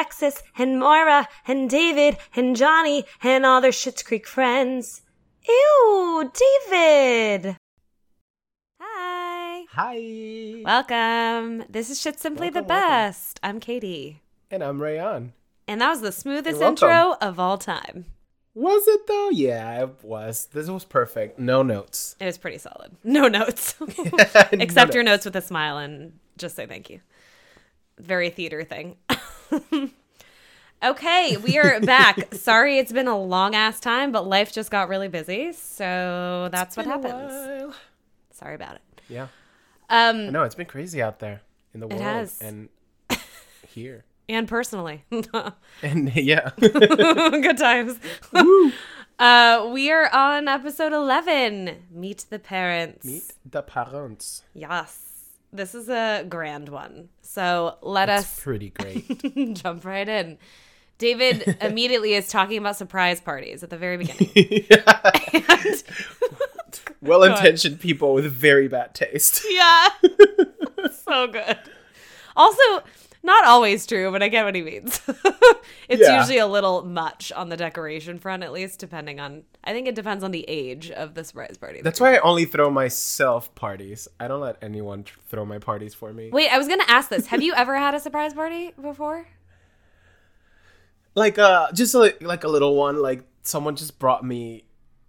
Alexis and Moira and David and Johnny and all their Schitt's Creek friends. Ew, David! Hi. Hi. Welcome. This is Shit Simply the Welcome, welcome. Best. I'm Katie. And I'm Rayon. And that was the smoothest intro of all time. Was it though? Yeah, it was. This was perfect. No notes. It was pretty solid. No notes. Accept your notes with a smile and just say thank you. Very theater thing. okay, we are back. Sorry it's been a long ass time, but life just got really busy. So that's what happens. Sorry about it. Yeah. I Um know it's been crazy out there in the world has. and here. and personally. And yeah. Good times. uh we are on episode 11. Meet the parents. Meet the parents. Yes. This is a grand one. So let It's us pretty great. jump right in. David immediately is talking about surprise parties at the very beginning. And- well intentioned people with very bad taste. yeah. so good. Also, not always true, but I get what he means. it's Yeah. usually a little much on the decoration front, at least, depending on. I think it depends on the age of the surprise party. That's why I only throw myself parties. I don't let anyone tr- throw my parties for me. Wait, I was going to ask this. Have you ever had a surprise party before? like uh just like, like a little one like someone just brought me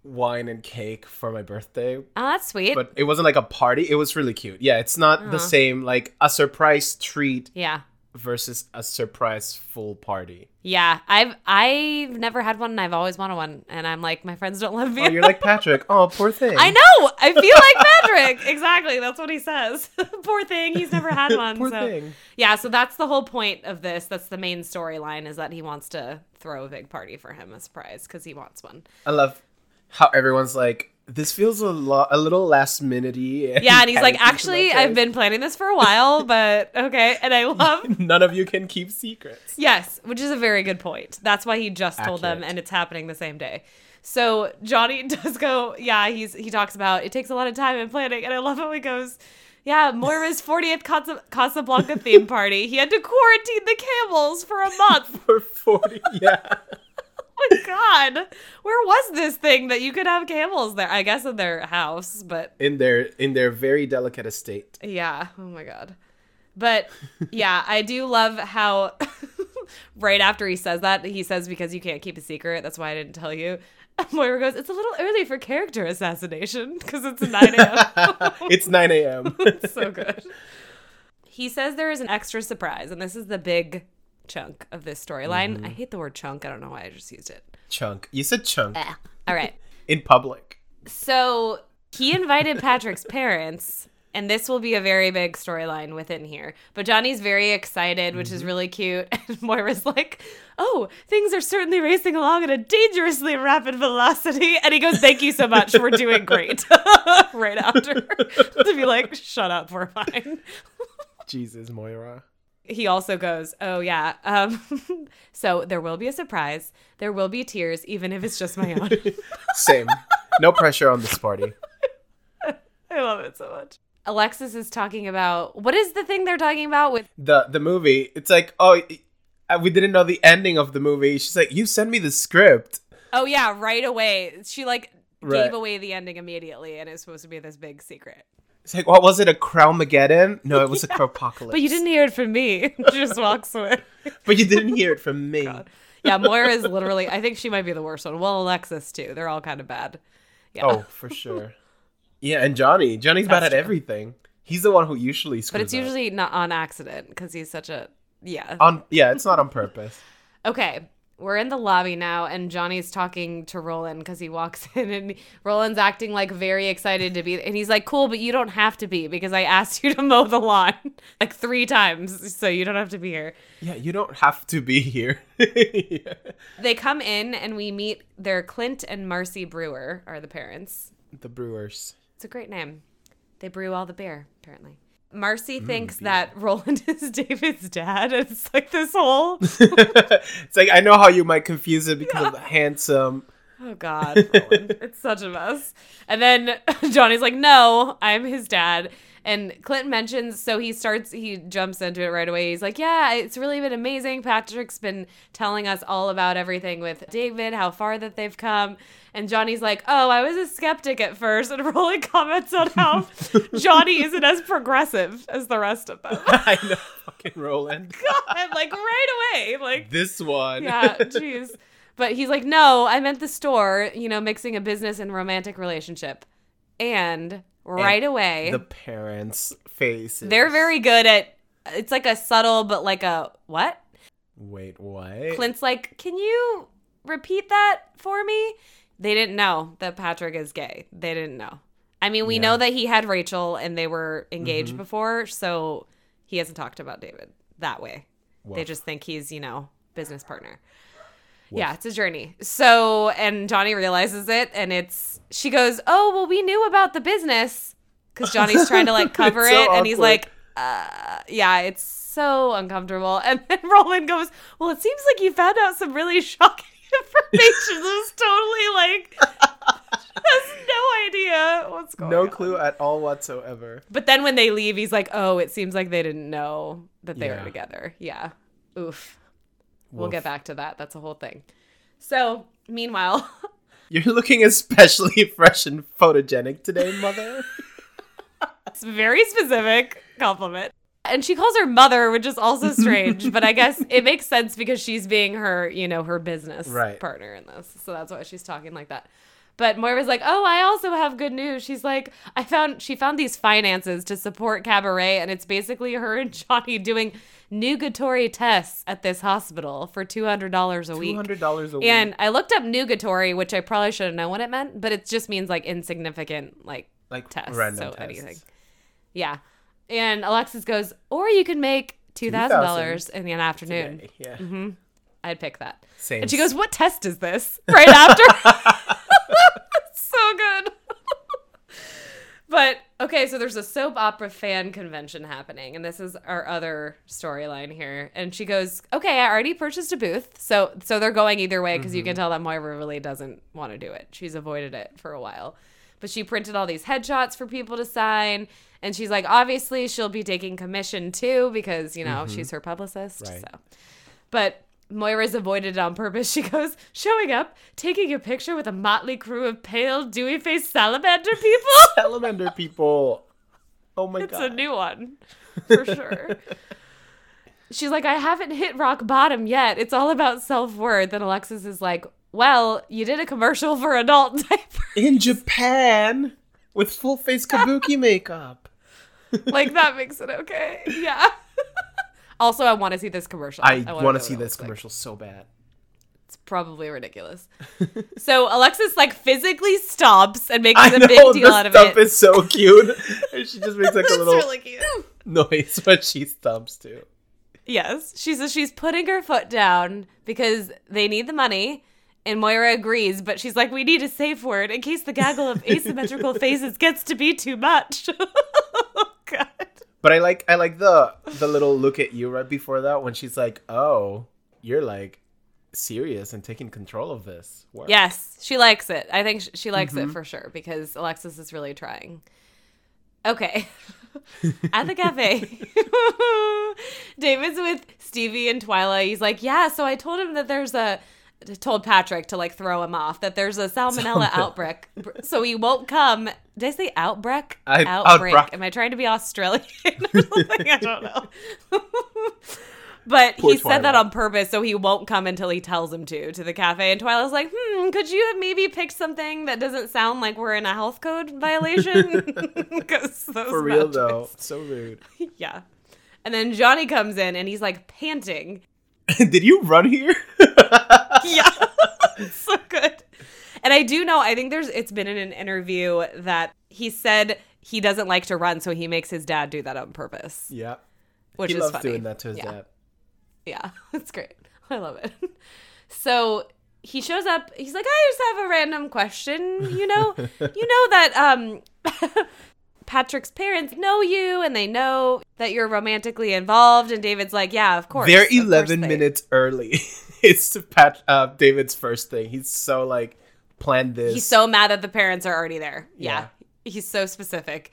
wine and cake for my birthday Oh, that's sweet. but it wasn't like a party it was really cute yeah it's not the same like a surprise treat yeah. Versus a surprise full party Yeah, I've I've never had one, and I've always wanted one, and I'm like, my friends don't love me. oh you're like patrick oh poor thing I know. I feel like Patrick. exactly. That's what he says. Poor thing. He's never had one. poor so. thing Yeah. So that's the whole point of this. That's the main storyline is that he wants to throw a big party for him, a surprise, because he wants one. i love how everyone's like this feels a lot a little last minutey Yeah, and he's like, actually, I've been planning this for a while, but okay. And I love. none of you can keep secrets Yes, which is a very good point. That's why he just told them, and it's happening the same day. So Johnny does go, yeah, he's he talks about it takes a lot of time and planning, and I love how he goes, yeah, Moira's 40th Casa- Casablanca theme party. He had to quarantine the camels for a month. for 40 yeah my god, where was this thing that you could have camels there? I guess in their house, but in their in their very delicate estate Yeah. Oh my god. But yeah, I do love how right after he says that, he says because you can't keep a secret, that's why I didn't tell you. Moira goes, It's a little early for character assassination because it's 9 a.m. it's 9 a.m. so good. He says there is an extra surprise, and this is the big chunk of this storyline. I mm-hmm. hate the word chunk. I don't know why I just used it. chunk. You said chunk eh. All right. in public. So he invited Patrick's parents, and this will be a very big storyline within here. But Johnny's very excited, which is mm-hmm. really cute. And Moira's like, Oh, things are certainly racing along at a dangerously rapid velocity. And he goes, Thank you so much. We're doing great. right after. to be like, Shut up, we're fine. Jesus, Moira. He also goes, Oh, yeah. Um, so there will be a surprise. There will be tears, even if it's just my own. Same. No pressure on this party. I love it so much. Alexis is talking about what is the thing they're talking about with The the movie. It's like, oh, uh, we didn't know the ending of the movie. She's like, you send me the script. Oh yeah, right away. She like Right. gave away the ending immediately and it's supposed to be this big secret. It's like, what was it? A Crowmageddon? No, it was a Crowpocalypse. But you didn't hear it from me. she just walks away. But you didn't hear it from me. Yeah, Moira is literally I think she might be the worst one. Well, Alexis too. They're all kind of bad. Yeah. Oh, for sure. Yeah, and Johnny. Johnny's bad That's at true. everything. He's the one who usually screws but it's up. usually not on accident because he's such a yeah. on. Yeah, it's not on purpose. Okay, we're in the lobby now, and Johnny's talking to Roland because he walks in, and Roland's acting like very excited to be, and he's like, "Cool, but you don't have to be because I asked you to mow the lawn like three times, so you don't have to be here." Yeah, you don't have to be here. Yeah. They come in, and we meet their Clint and Marcy Brewer are the parents. The Brewers. It's a great name. They brew all the beer, apparently. Marcy mm, thinks that Roland is David's dad. It's like this whole it's like I know how you might confuse it because of the handsome. Oh God, Roland. it's such a mess. And then Johnny's like, "No, I'm his dad." And Clinton mentions, so he starts, he jumps into it right away. He's like, Yeah, it's really been amazing. Patrick's been telling us all about everything with David, how far that they've come. And Johnny's like, Oh, I was a skeptic at first. And Roland comments on how Johnny isn't as progressive as the rest of them. I know, fucking Roland. God, like right away. Like, This one. yeah, jeez. But he's like, no, I meant the store, you know, mixing a business and romantic relationship. And right away, The parents' faces. they're very good at it's like a subtle, but like a what? Wait, what? Clint's like, can you repeat that for me? They didn't know that Patrick is gay. They didn't know. I mean, we Yeah. know that he had Rachel and they were engaged Mhm. before, so he hasn't talked about David that way. They just think he's, you know, business partner. Woof. Yeah, it's a journey. So, and Johnny realizes it, and it's she goes, "Oh, well, we knew about the business," because Johnny's trying to like cover so it, and he's awkward. like, uh, "Yeah, it's so uncomfortable." And then Roland goes, "Well, it seems like you found out some really shocking information. this is totally like has no idea what's going no on." clue at all whatsoever. But then when they leave, he's like, "Oh, it seems like they didn't know that they Yeah. were together." Yeah. Oof. We'll Woof. get back to that. That's a whole thing. So, meanwhile, You're looking especially fresh and photogenic today, mother. it's a very specific compliment. And she calls her mother, which is also strange, but I guess it makes sense because she's being her, you know, her business Right. partner in this. So that's why she's talking like that. But Moira's like, "Oh, I also have good news." She's like, "I found she found these finances to support Cabaret, and it's basically her and Johnny doing nugatory tests at this hospital for two hundred dollars a week." Two hundred dollars a week. And I looked up nugatory, which I probably should have known what it meant, but it just means like insignificant, like like tests. so tests. anything. Yeah. And Alexis goes, or you can make two thousand dollars in the afternoon. Today, Yeah. Mm-hmm. I'd pick that. Same. And she goes, "What test is this?" Right after. so good. but okay, so there's a soap opera fan convention happening, and this is our other storyline here. And she goes, "Okay, I already purchased a booth, so so they're going either way because you can mm-hmm. tell that Moira really doesn't want to do it. She's avoided it for a while." But she printed all these headshots for people to sign. And she's like, obviously, she'll be taking commission too because, you know, mm-hmm. she's her publicist. Right. So, but Moira's avoided it on purpose. She goes, showing up, taking a picture with a motley crew of pale, dewy faced salamander people. Salamander people. Oh my it's god. It's a new one for sure. She's like, I haven't hit rock bottom yet. It's all about self worth. And Alexis is like, Well, you did a commercial for adult diapers. In Japan with full face kabuki makeup. like that makes it okay. Yeah. Also, I want to see this commercial. I, wanna want to see this like. commercial so bad. It's probably ridiculous. so Alexis like physically stomps and makes I a know big deal out of stump it. is so cute. she just makes like a little really cute. noise when she stumps too. Yes, she says she's putting her foot down because they need the money. And Moira agrees, but she's like, we need a safe word in case the gaggle of asymmetrical faces gets to be too much. But I like I like the the little look at you right before that when she's like, "Oh, you're like serious and taking control of this." Work. Yes, she likes it. I think sh- she likes Mm-hmm. it for sure because Alexis is really trying. Okay. At the cafe, David's with Stevie and Twyla. He's like, Yeah, so I told him that there's a. Told Patrick to like throw him off that there's a salmonella outbreak, so he won't come. Did I say outbreak? I- outbreak. outbreak. Am I trying to be Australian or something? I don't know. But Poor he said that on purpose, so he won't come until he tells him to to the cafe. And Twyla's like, "Hmm, could you have maybe picked something that doesn't sound like we're in a health code violation?" Because For real though, so rude. yeah. And then Johnny comes in and he's like panting. Did you run here? Yeah, so good. And I do know. I think there's. It's been in an interview that he said he doesn't like to run, so he makes his dad do that on purpose, yeah. which he is loves funny. doing that to his Yeah. dad. Yeah, it's great. I love it. So he shows up. He's like, I just have a random question. You know, you know that um, Patrick's parents know you, and they know that you're romantically involved. And David's like, Yeah, of course. They're of course 11 they-" minutes early. it's Pat uh, David's first thing. He's so like planned this. He's so mad that the parents are already there. Yeah. He's so specific.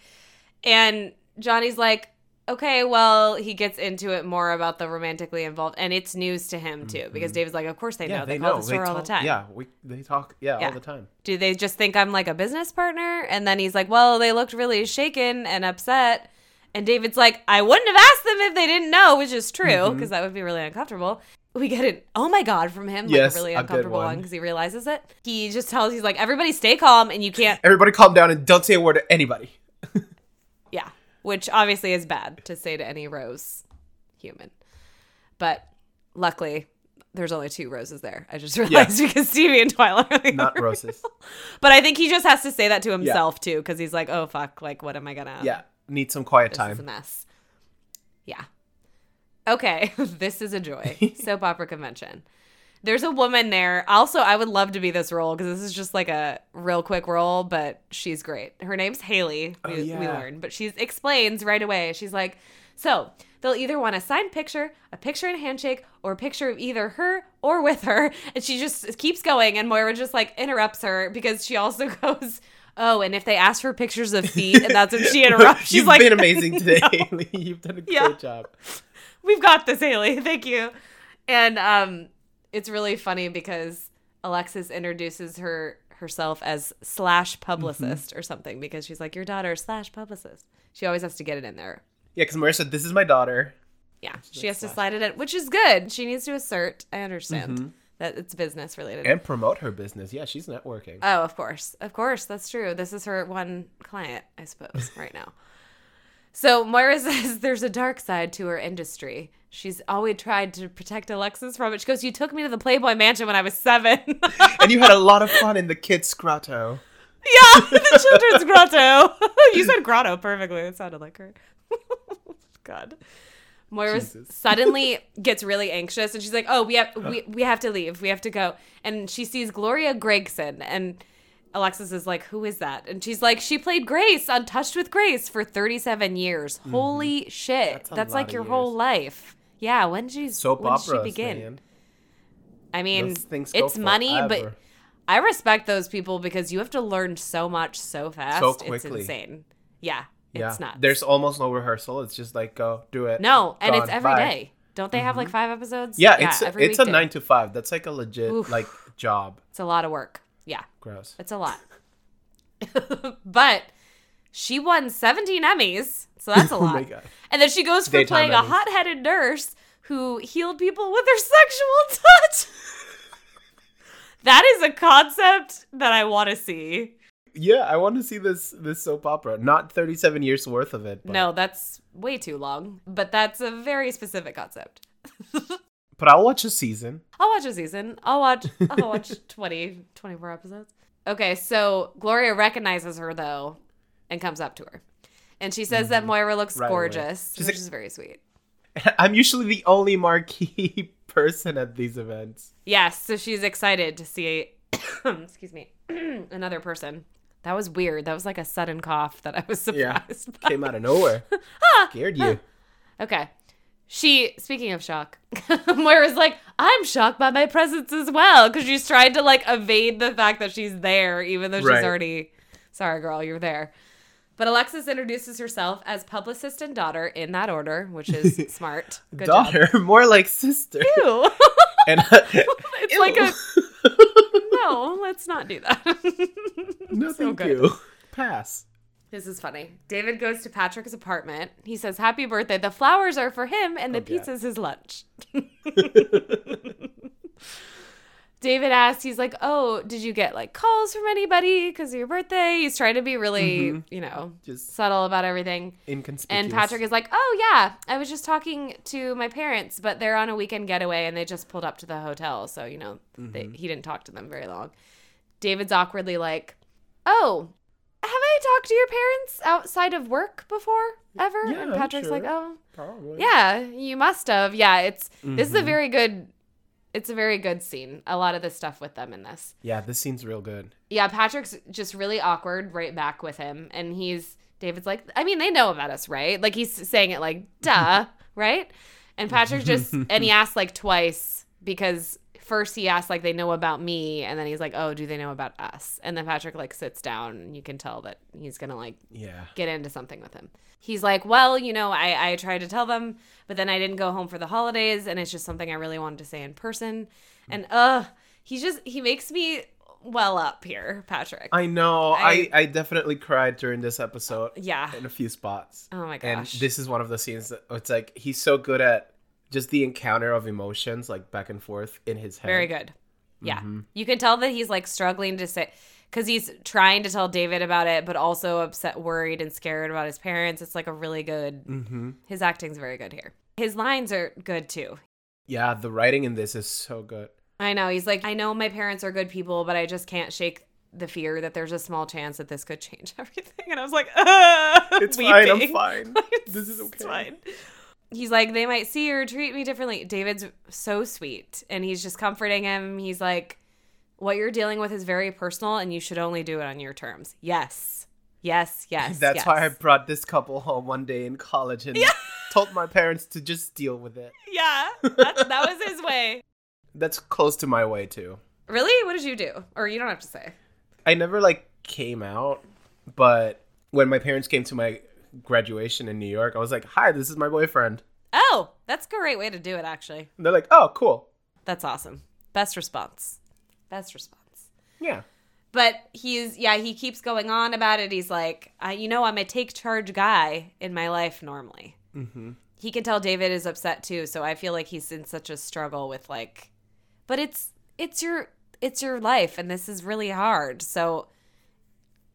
And Johnny's like, okay, well, he gets into it more about the romantically involved, and it's news to him too, because David's like, of course they Mm-hmm. yeah, know. they, They, call know. the store all the time. Yeah, we they talk. Yeah, Yeah. all the time. Do they just think I'm like a business partner? And then he's like, well, they looked really shaken and upset. And David's like, I wouldn't have asked them if they didn't know, which is true, Mm-hmm. because that would be really uncomfortable. We get an oh my god from him, like a really uncomfortable one. because he realizes it. He just tells he's like, everybody stay calm and you can't Everybody, calm down and don't say a word to anybody. Yeah, which obviously is bad to say to any rose human. But luckily, there's only two roses there. I just realized because Stevie and Twyla are Not roses. But I think he just has to say that to himself too, because he's like, oh fuck, like what am I gonna? Yeah, need some quiet this is a time. mess. Yeah. Okay, this is a joy. Soap opera convention. There's a woman there. Also, I would love to be this role because this is just like a real quick role, but she's great. Her name's Haley. We, Oh, we yeah. learn, but she explains right away. She's like, so they'll either want a signed picture, a picture and handshake, or a picture of either her or with her. And she just keeps going, and Moira just like interrupts her because she also goes. Oh, and if they ask for pictures of feet, and that's when she interrupts, she's You've like, been amazing today, Haley. You've done a great Yeah. job. we've got this haley thank you and um it's really funny because alexis introduces her herself as slash mm-hmm. publicist or something because she's like your daughter slash publicist she always has to get it in there Yeah, because Marissa, "This is my daughter." yeah she has to slide it in which is good she needs to assert i understand mm-hmm. that it's business related and promote her business. Yeah, she's networking. Oh, of course. Of course. That's true. This is her one client, I suppose, right now. So Moira says there's a dark side to her industry. She's always tried to protect Alexis from it. She goes, You took me to the Playboy Mansion when I was seven. and you had a lot of fun in the kids' grotto. yeah, the children's grotto. you said grotto perfectly. It sounded like her. God. Moira Jesus. suddenly gets really anxious and she's like, "Oh, we have we, we have to leave. We have to go." And she sees Gloria Gregson and Alexis is like, "Who is that?" And she's like, "She played Grace on Touched with Grace for 37 years. Holy shit. Mm-hmm. That's That's, like your whole life." Yeah, when did she Soap when did she operas, begin? man. I mean, Those things go it's money, but. I respect those people because you have to learn so much so fast. So It's quickly. insane. Yeah, Yeah, it's not. there's almost no rehearsal. It's just like go do it. no, and it's Gone. every Bye. day. Don't they have like five episodes? Yeah, it's every it's a nine to five. That's like a legit Oof. like job. It's a lot of work. Yeah, Gross. it's a lot. but she won 17 Emmys, so that's a Oh lot. my God. And then she goes for Daytime playing a Emmys. hot-headed nurse who healed people with her sexual touch. that is a concept that I want to see. Yeah, I want to see this this soap opera. Not 37 years worth of it. But, No, that's way too long, but that's a very specific concept. But I'll watch a season. I'll watch a season. I'll watch I'll watch 20 24 episodes. Okay, so Gloria recognizes her though and comes up to her. And she says that Moira looks Mm-hmm. Right gorgeous, She's which like- is very sweet. I'm usually the only marquee person at these events. Yes, so she's excited to see excuse me, another person. That was weird. That was like a sudden cough that I was Yeah. surprised by. Came out of nowhere. ah, Scared you. Okay. She, speaking of shock, Moira's like, I'm shocked by my presence as well. Because she's trying to like evade the fact that she's there, even though she's Right. already, sorry, girl, you're there. But Alexis introduces herself as publicist and daughter in that order, which is smart. Good job. Daughter, more like sister. Ew. And uh, it's like a, no, let's not do that. no, So thank good. you. Pass. This is funny. David goes to Patrick's apartment. He says, Happy birthday. The flowers are for him and the Oh, yeah. pizza's his lunch. David asks, he's like, Oh, did you get like calls from anybody because of your birthday? He's trying to be really, mm-hmm. you know, Just subtle about everything. inconspicuous. And Patrick is like, Oh, yeah, I was just talking to my parents, but they're on a weekend getaway and they just pulled up to the hotel. So, you know, they, mm-hmm. he didn't talk to them very long. David's awkwardly like, Oh, have I talked to your parents outside of work before ever? Yeah, and Patrick's like. Oh, Probably. yeah, you must have. Yeah, it's this is Mm-hmm. a very good it's a very good scene. A lot of the stuff with them in this. Yeah, this scene's real good. Yeah, Patrick's just really awkward right back with him and he's David's like, I mean, they know about us, right? Like he's saying it like, duh, right? And Patrick just and he asked like twice because first he asks like they know about me and then he's like oh do they know about us? And then patrick like sits down and you can tell that he's gonna like Yeah. get into something with him. He's like well you know i i tried to tell them but then i didn't go home for the holidays and it's just something i really wanted to say in person. And uh he's just he makes me well up here patrick. I know. I, I- I definitely cried during this episode yeah. in a few spots. oh my and gosh. this is one of the scenes that it's like he's so good at just the encounter of emotions like back and forth in his head. Very good. Yeah. Mm-hmm. You can tell that he's like struggling to say because he's trying to tell David about it, but also upset, worried, and scared about his parents. It's like a really good. Mm-hmm. His acting's very good here. His lines are good too. Yeah, the writing in this is so good. I know. He's like, I know my parents are good people, but I just can't shake the fear that there's a small chance that this could change everything. And I was like, uh, It's fine. I'm fine. This is it's okay. fine. He's like, they might see or treat me differently. David's so sweet. And he's just comforting him. He's like, what you're dealing with is very personal and you should only do it on your terms. Yes. Yes. Yes. That's yes. why I brought this couple home one day in college and told my parents to just deal with it. Yeah. That was his way. That's close to my way too. Really? What did you do? Or you don't have to say. I never like came out, but when my parents came to my graduation in New York, I was like, "Hi, this is my boyfriend." Oh, that's a great way to do it, actually. And they're like, "Oh, cool." That's awesome. Best response. Best response. Yeah. But he's, yeah, he keeps going on about it. He's like, uh, you know, I'm a take charge guy in my life normally. Mm-hmm. He can tell David is upset too. So I feel like he's in such a struggle with like, but it's, it's your, it's your life and this is really hard. So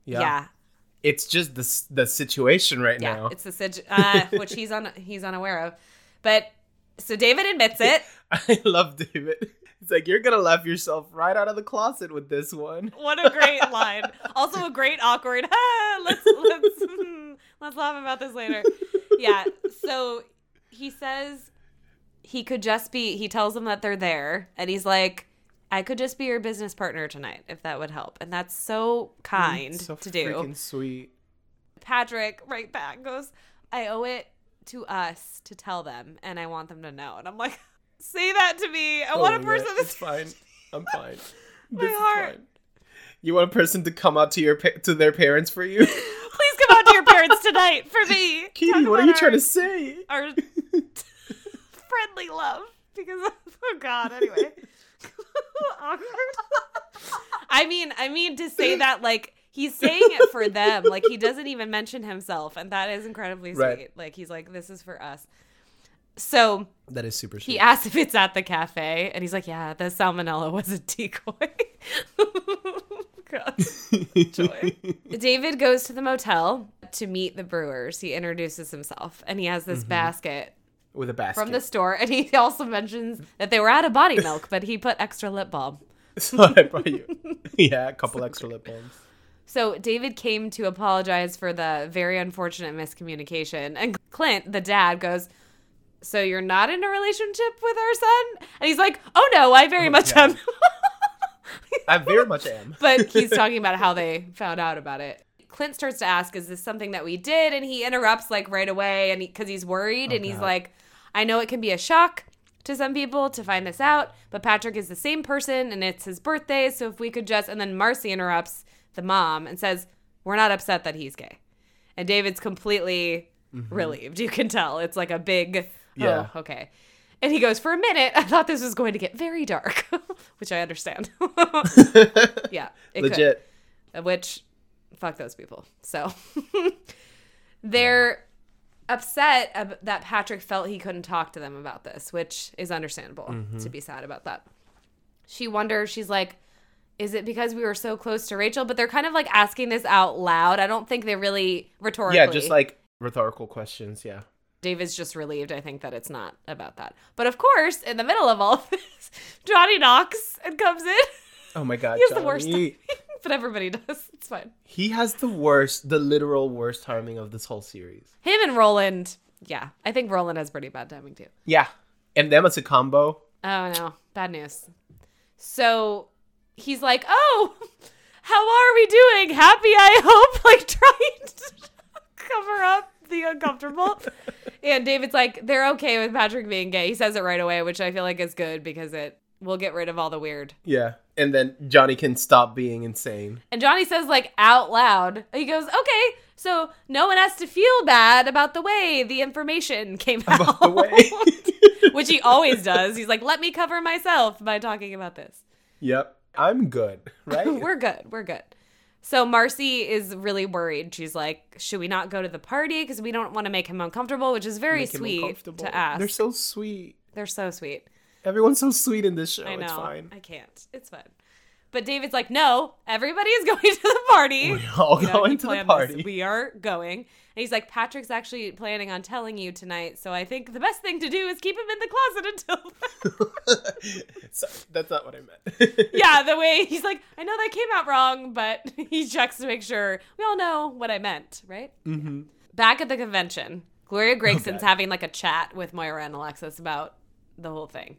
Yeah. yeah, It's just the the situation right yeah, now. it's the, situ- uh, which he's on, he's unaware of. But so David admits it. I love David. It's like you're gonna laugh yourself right out of the closet with this one. What a great line. Also a great awkward. Ah, let's let's let's laugh about this later. Yeah. So he says he could just be he tells them that they're there and he's like I could just be your business partner tonight if that would help. And that's so mm, kind so to do. freaking sweet. Patrick right back goes, I owe it to us to tell them and I want them to know. And I'm like, say that to me. I Oh want a person God, that's It's fine. I'm fine. My This heart. fine. You want a person to come out to your pa- to their parents for you? Please come out to your parents tonight for me. Katie, Talk what are you our- trying to say? our friendly love because oh god anyway awkward i mean i mean to say that like he's saying it for them like he doesn't even mention himself and that is incredibly sweet Right. like he's like this is for us so That is super sweet. he asks if it's at the cafe and he's like yeah the salmonella was a decoy god joy. David goes to the motel to meet the brewers. He introduces himself and he has this mm-hmm. basket With a basket. from the store. And he also mentions that they were out of body milk, but he put extra lip balm. so I brought you. Yeah, a couple extra lip balms. So David came to apologize for the very unfortunate miscommunication. And Clint, the dad, goes, So you're not in a relationship with our son? And he's like, Oh no, I very oh, much God. am. I very much am. but he's talking about how they found out about it. Clint starts to ask, "Is this something that we did?" And he interrupts like right away, and because he's worried, oh, and he's God. like, "I know it can be a shock to some people to find this out, but Patrick is the same person, and it's his birthday, so if we could just..." And then Marcy interrupts the mom and says, "We're not upset that he's gay," and David's completely relieved. You can tell it's like a big, Yeah. oh, okay. And he goes, For a minute, I thought this was going to get very dark, which I understand. yeah. It could. Legit. Uh, Which, fuck those people. So they're upset that Patrick felt he couldn't talk to them about this, which is understandable Mm-hmm. to be sad about that. She wonders, she's like, is it because we were so close to Rachel? But they're kind of like asking this out loud. I don't think they really rhetorically. Yeah, just like rhetorical questions. Yeah. David's just relieved, I think, that it's not about that. But of course, in the middle of all of this, Johnny knocks and comes in. Oh my god. He's the worst but everybody does. It's fine. He has the worst, the literal worst timing of this whole series. Him and Roland, yeah. I think Roland has pretty bad timing too. Yeah. And them as a combo. Oh no, bad news. So he's like, "Oh, how are we doing? Happy, I hope." Like trying to cover up the uncomfortable. and David's like, "They're okay with Patrick being gay." He says it right away, which I feel like is good because it we'll get rid of all the weird. Yeah. And then Johnny can stop being insane. And Johnny says, like, out loud, he goes, okay, so no one has to feel bad about the way the information came out. About the way. Which he always does. He's like, let me cover myself by talking about this. Yep. I'm good, right? we're good. We're good. So Marcy is really worried. She's like, should we not go to the party? Because we don't want to make him uncomfortable, which is very sweet to ask. They're so sweet. They're so sweet. Everyone's so sweet in this show. I know. It's fine. I can't. It's fine. But David's like, no, everybody is going to the party. We're all You know, going to the party. this. We are going. And he's like, Patrick's actually planning on telling you tonight. So I think the best thing to do is keep him in the closet until. Sorry, that's not what I meant. yeah, the way he's like, I know that came out wrong, but he checks to make sure we all know what I meant, right? hmm Back at the convention, Gloria Gregson's Okay. having like a chat with Moira and Alexis about the whole thing.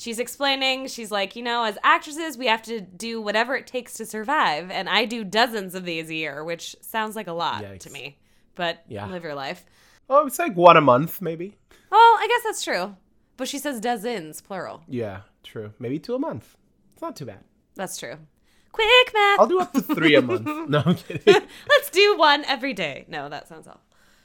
She's explaining, she's like, you know, as actresses, we have to do whatever it takes to survive. And I do dozens of these a year, which sounds like a lot Yikes. to me. But Yeah. live your life. Oh, it's like one a month, maybe. Well, I guess that's true. But she says dozens, plural. Yeah, true. Maybe two a month. It's not too bad. That's true. Quick math. I'll do up to three a month. No, I'm kidding. Let's do one every day. No, that sounds awful.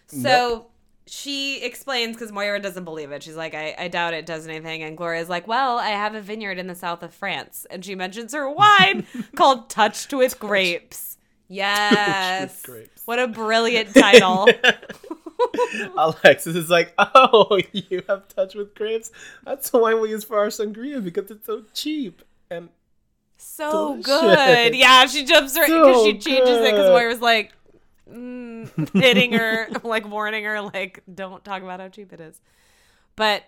So she explains because Moira doesn't believe it. She's like, I, I doubt it does anything. And Gloria's like, Well, I have a vineyard in the south of France. And she mentions her wine called Touched with Grapes. Yes. Grapes. What a brilliant title. Alexis is like, oh, you have touch with grapes. That's the wine we use for our sangria because it's so cheap. And so Delicious. good. Yeah, she jumps right because So she changes it because good. Moira's like mm, hitting her, like warning her, like don't talk about how cheap it is. But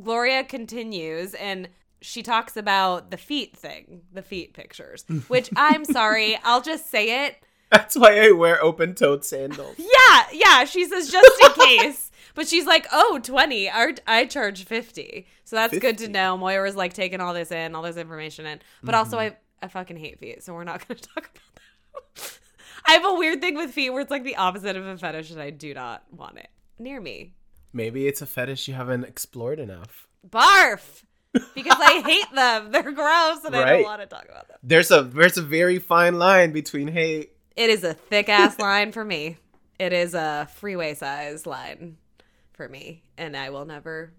Gloria continues and she talks about the feet thing, the feet pictures, which I'm sorry, I'll just say it. that's why I wear open toed sandals. Yeah, yeah, she says just in case. But she's like, oh, 20. Our, I charge 50. So that's good to 50. know. Moira's like taking all this in, all this information in. But also, I, I fucking hate feet. So we're not going to talk about that. I have a weird thing with feet where it's like the opposite of a fetish and I do not want it near me. Maybe it's a fetish you haven't explored enough. Barf! Because I hate them. They're gross and I don't want to talk about them. There's a there's a very fine line between hate. It is a thick ass line for me. It is a freeway size line for me, and I will never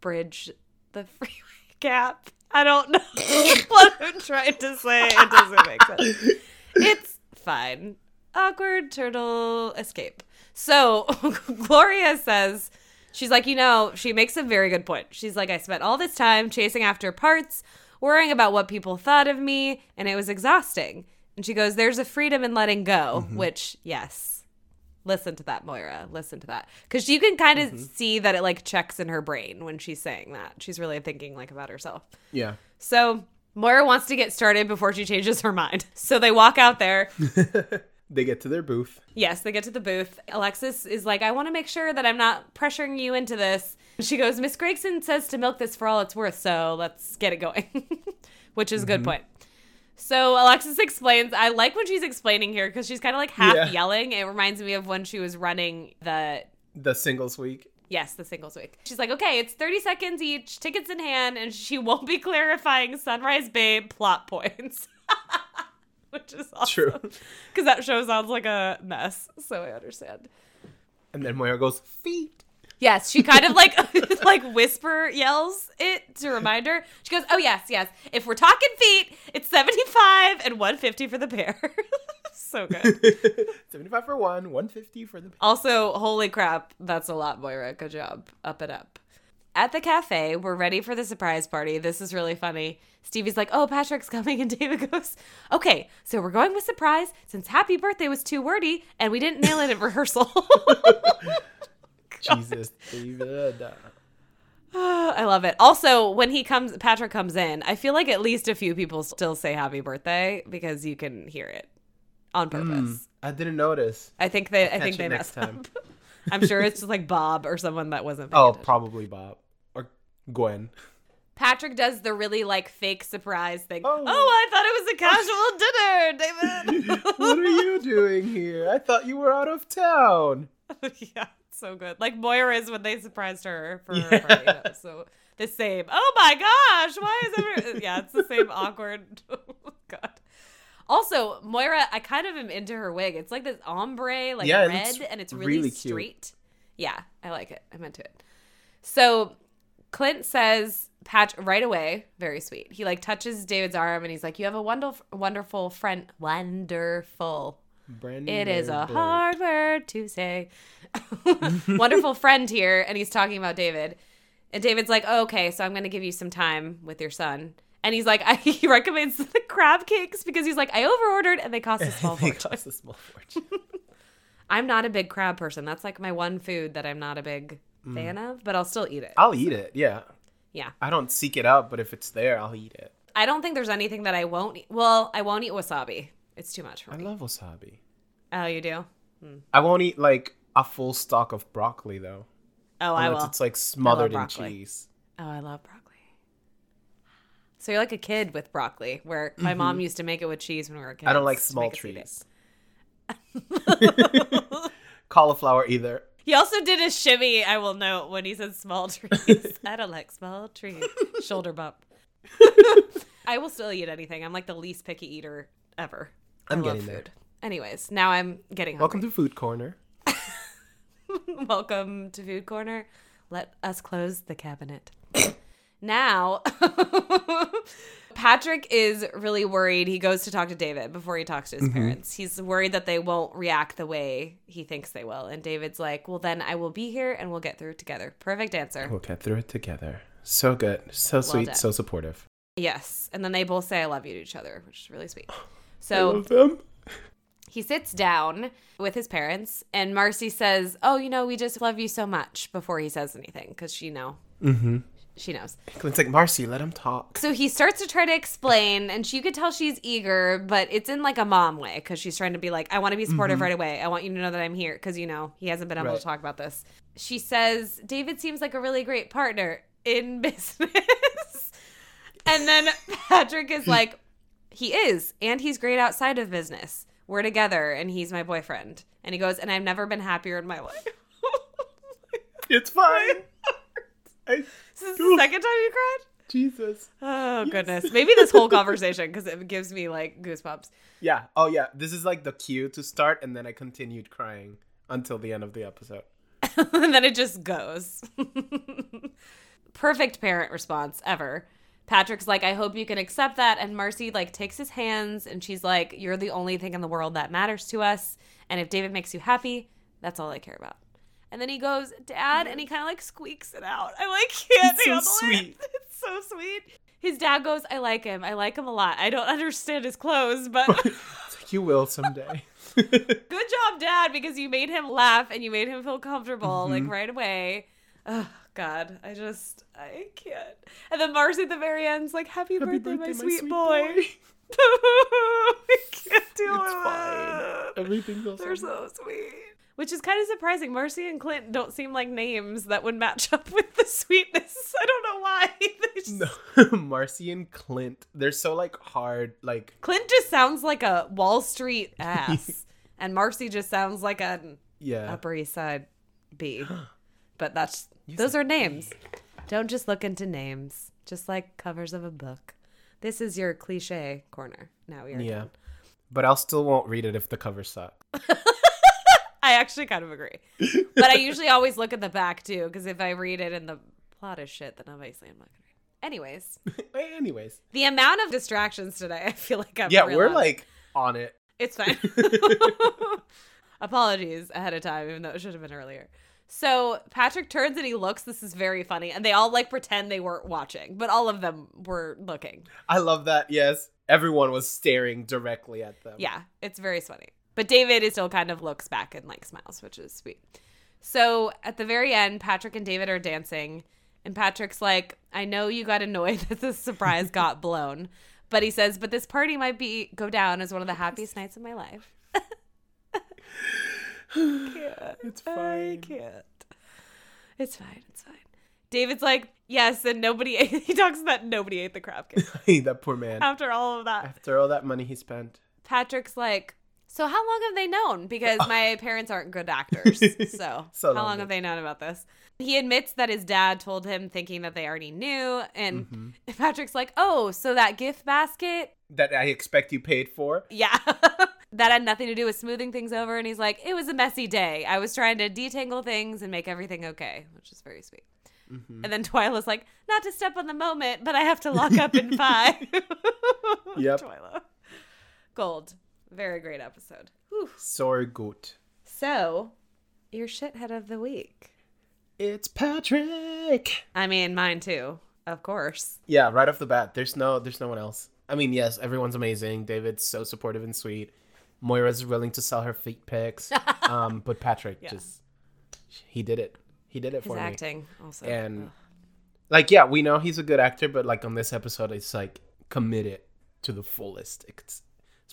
bridge the freeway gap. I don't know what I'm trying to say. It doesn't make sense. It's fine. Awkward turtle escape. So Gloria says, she's like, you know, she makes a very good point. She's like, I spent all this time chasing after parts, worrying about what people thought of me, and it was exhausting. And she goes, There's a freedom in letting go, mm-hmm. which, yes. Listen to that, Moira. Listen to that. Because you can kind of mm-hmm. see that it like checks in her brain when she's saying that. She's really thinking like about herself. yeah. So Moira wants to get started before she changes her mind. So they walk out there. they get to their booth. Yes, they get to the booth. Alexis is like, I want to make sure that I'm not pressuring you into this. She goes, Miss Gregson says to milk this for all it's worth, so let's get it going. Which is a good mm-hmm. point. So Alexis explains, I like when she's explaining here because she's kind of like half Yeah. yelling. It reminds me of when she was running the The singles week. Yes, the singles week. She's like, okay, it's 30 seconds each, tickets in hand, and she won't be clarifying Sunrise Bay plot points. Which is awesome. True. Because that show sounds like a mess, so I understand. And then Moira goes, feet. Yes, she kind of like like whisper yells it to remind her. She goes, "Oh yes, yes. If we're talking feet, it's 75 and 150 for the pair." So good. 75 for one, 150 for the Also, holy crap, that's a lot, Moira. Good job. Up it up. At the cafe, we're ready for the surprise party. This is really funny. Stevie's like, oh, Patrick's coming. And David goes, okay, so we're going with surprise since happy birthday was too wordy and we didn't nail it at rehearsal. Jesus, David. I love it. Also, when he comes, Patrick comes in, I feel like at least a few people still say happy birthday because you can hear it on hmm, purpose. I didn't notice. I think they, I catch think they next messed time. up. I'm sure it's just like Bob or someone that wasn't. Oh, attention. probably Bob. Or Gwen. Patrick does the really like fake surprise thing. Oh, Oh. I thought it was a casual dinner, David. what are you doing here? I thought you were out of town. yeah, so good. Like Moira is when they surprised her for her Yeah. party. That was so the same. Oh my gosh, why is everyone? yeah, it's the same awkward. God. Also, Moira, I kind of am into her wig. It's like this ombre, like Yeah, red, looks and it's really, really straight. Yeah, I like it. I'm into it. So Clint says Patch right away, very sweet. He like touches David's arm and he's like, "You have a wonderful, wonderful friend. Wonderful. Brand It is a hard word to say. wonderful friend here, and he's talking about David. And David's like, oh, "Okay, so I'm going to give you some time with your son." And he's like, I, he recommends the crab cakes because he's like, I overordered and they cost a small They fortune. cost a small fortune. I'm not a big crab person. That's like my one food that I'm not a big mm. fan of, but I'll still eat it. I'll eat it. Yeah. Yeah. I don't seek it out, but if it's there, I'll eat it. I don't think there's anything that I won't eat. Well, I won't eat wasabi. It's too much for I love wasabi. oh, you do? Hmm. I won't eat like a full stalk of broccoli though. Oh, I will. it's like smothered in cheese. Oh, I love broccoli. So you're like a kid with broccoli, where my mom used to make it with cheese when we were kids. Mm-hmm. I don't like small make us eat it. trees. Cauliflower either. He also did a shimmy, I will note, when he said small trees. I don't like small trees. Shoulder bump. I will still eat anything. I'm like the least picky eater ever. I'm getting there. food. Anyways, now I'm getting Welcome to Food Corner. Welcome to Food Corner. Let us close the cabinet. Now, Patrick is really worried. He goes to talk to David before he talks to his parents. He's worried that they won't react the way he thinks they will. And David's like, Well, then I will be here and we'll get through it together. Perfect answer. We'll get through it together. So good. So sweet. done. So supportive. Yes. And then they both say, I love you to each other, which is really sweet. I So love them. he sits down with his parents, and Marcy says, Oh, you know, we just love you so much before he says anything because she know. Mm-hmm. She knows. Clint's like, Marcy, let him talk. So he starts to try to explain, and she could tell she's eager, but it's in like a mom way because she's trying to be like, I want to be supportive mm-hmm. right away. I want you to know that I'm here because, you know, he hasn't been able Right. to talk about this. She says, David seems like a really great partner in business. and then Patrick is like, he is, and he's great outside of business. We're together, and he's my boyfriend. And he goes, and I've never been happier in my life. It's fine. I, This is the second time you cried? Jesus. Oh goodness. Maybe this whole conversation because it gives me like goosebumps. Yeah. Oh, yeah. This is like the cue to start, and then I continued crying until the end of the episode. and then it just goes. Perfect parent response ever. Patrick's like, I hope you can accept that. And Marcy like takes his hands and she's like, You're the only thing in the world that matters to us. And if David makes you happy, that's all I care about. And then he goes, Dad, and he kind of like squeaks it out. I like can't It's so handle sweet. it. It's so sweet. His dad goes, I like him. I like him a lot. I don't understand his clothes, but like, you will someday. good job, Dad, because you made him laugh and you made him feel comfortable like mm-hmm. right away. Oh God, I just I can't. And then Marcy at the very end's like, "Happy, birthday, my, sweet, boy." I can't deal It's with fine. it. Everything goes They're so sweet. Which is kind of surprising. Marcy and Clint don't seem like names that would match up with the sweetness. I don't know why. Just- No, Marcy and Clint. They're so like hard. Like Clint just sounds like a Wall Street ass, and Marcy just sounds like an yeah. Upper East Side B. But that's those are names. Don't just look into names, just like covers of a book. This is your cliche corner. Now we are Yeah. done. But I'll still won't read it if the cover suck. I actually kind of agree. But I usually always look at the back too, because if I read it and the plot is shit, then obviously I'm not gonna read. Anyways, Anyways. the amount of distractions today, I feel like I'm Yeah, we're like on it. It's fine. Apologies ahead of time, even though it should have been earlier. So Patrick turns and he looks. This is very funny. And they all like pretend they weren't watching, but all of them were looking. I love that. Yes. Everyone was staring directly at them. Yeah, it's very funny. But David is still kind of looks back and like smiles, which is sweet. So at the very end, Patrick and David are dancing. And Patrick's like, I know you got annoyed that the surprise got blown. But he says, but this party might be go down as one of the happiest nights of my life. can't. It's fine. I can't. It's fine. It's fine. David's like, yes, and nobody ate. He talks about nobody ate the crab cake that poor man. after all of that. After all that money he spent. Patrick's like, So how long have they known? Because my parents aren't good actors. So, So how long long have they known about this? He admits that his dad told him thinking that they already knew. And Mm-hmm. Patrick's like, oh, so that gift basket? That I expect you paid for. Yeah. that had nothing to do with smoothing things over. And he's like, it was a messy day. I was trying to detangle things and make everything okay, which is very sweet. Mm-hmm. And then Twyla's like, not to step on the moment, but I have to lock up in five. Yep. Twyla. Gold. Very great episode. Whew. So good. So, your shithead of the week. It's Patrick. I mean, mine too, of course. Yeah, right off the bat, there's no there's no one else. I mean, yes, everyone's amazing. David's so supportive and sweet. Moira's willing to sell her feet pics. um, but Patrick Yeah. just he did it. He did it His for me. acting also. And Ugh. like yeah, we know he's a good actor, but like on this episode it's like committed to the fullest. It's,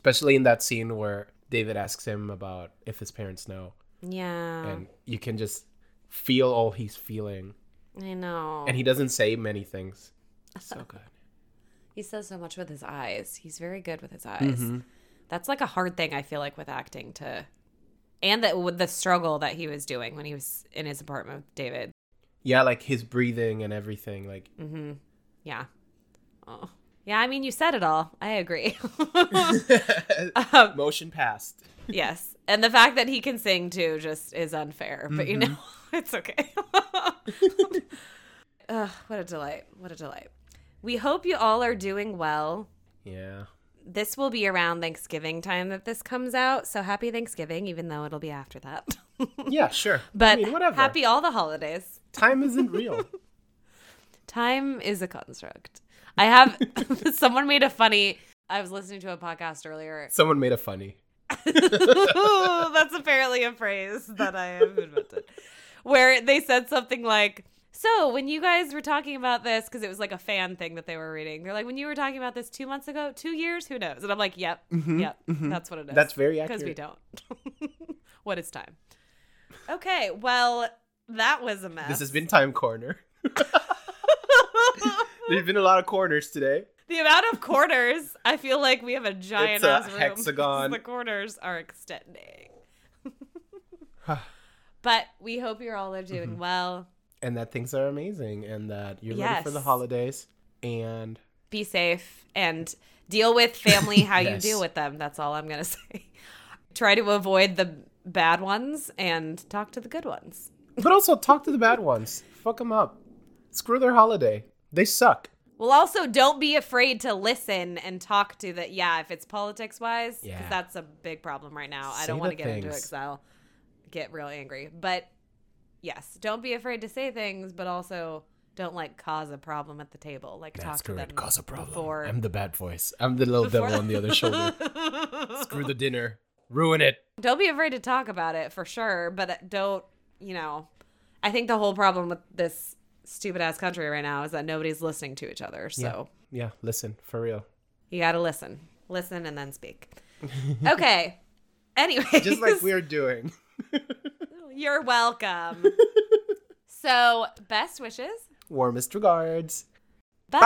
especially in that scene where David asks him about if his parents know yeah, and you can just feel all he's feeling. I know. And he doesn't say many things. So good. He says so much with his eyes. He's very good with his eyes. Mm-hmm. That's like a hard thing I feel like with acting to, and that with the struggle that he was doing when he was in his apartment with David. Yeah, like his breathing and everything. Like Mm-hmm. Yeah. Oh. Yeah, I mean, you said it all. I agree. um, motion passed. yes. And the fact that he can sing too just is unfair, but you know, it's okay. Ugh, what a delight. What a delight. We hope you all are doing well. Yeah. This will be around Thanksgiving time that this comes out. So happy Thanksgiving, even though it'll be after that. Yeah, sure. but I mean, whatever. happy all the holidays. Time isn't real. Time is a construct. I have someone made a funny. I was listening to a podcast earlier. Someone made a funny. That's apparently a phrase that I have invented. Where they said something like, So, when you guys were talking about this, because it was like a fan thing that they were reading, they're like, When you were talking about this two months ago, two years, who knows? And I'm like, Yep, yep, that's what it is. Mm-hmm, That's very accurate. Because we don't. what is time? Okay, well, that was a mess. This has been Time Corner. There's been a lot of corners today. The amount of corners, I feel like we have a giant It's a ass room. hexagon. The corners are extending. but we hope you're all are Mm-hmm. doing well. And that things are amazing and that you're ready for the holidays. And Be safe and deal with family how you deal with them. That's all I'm going to say. Try to avoid the bad ones and talk to the good ones. but also talk to the bad ones. Fuck them up. Screw their holiday. They suck. Well, also don't be afraid to listen and talk to the yeah. If it's politics wise, because Yeah. that's a big problem right now. I don't want to get into it things. because I'll get real angry. But yes, don't be afraid to say things, but also don't like cause a problem at the table. Like talk to them before. I'm the bad voice. I'm the little before- devil on the other shoulder. Screw the dinner. Ruin it. don't be afraid to talk about it for sure, but uh, don't you know? I think the whole problem with this stupid ass country right now is that nobody's listening to each other. So. Yeah, listen, for real. You got to listen. Listen and then speak. Okay. Anyway, Just like we're doing. You're welcome. so, best wishes. Warmest regards. Bye.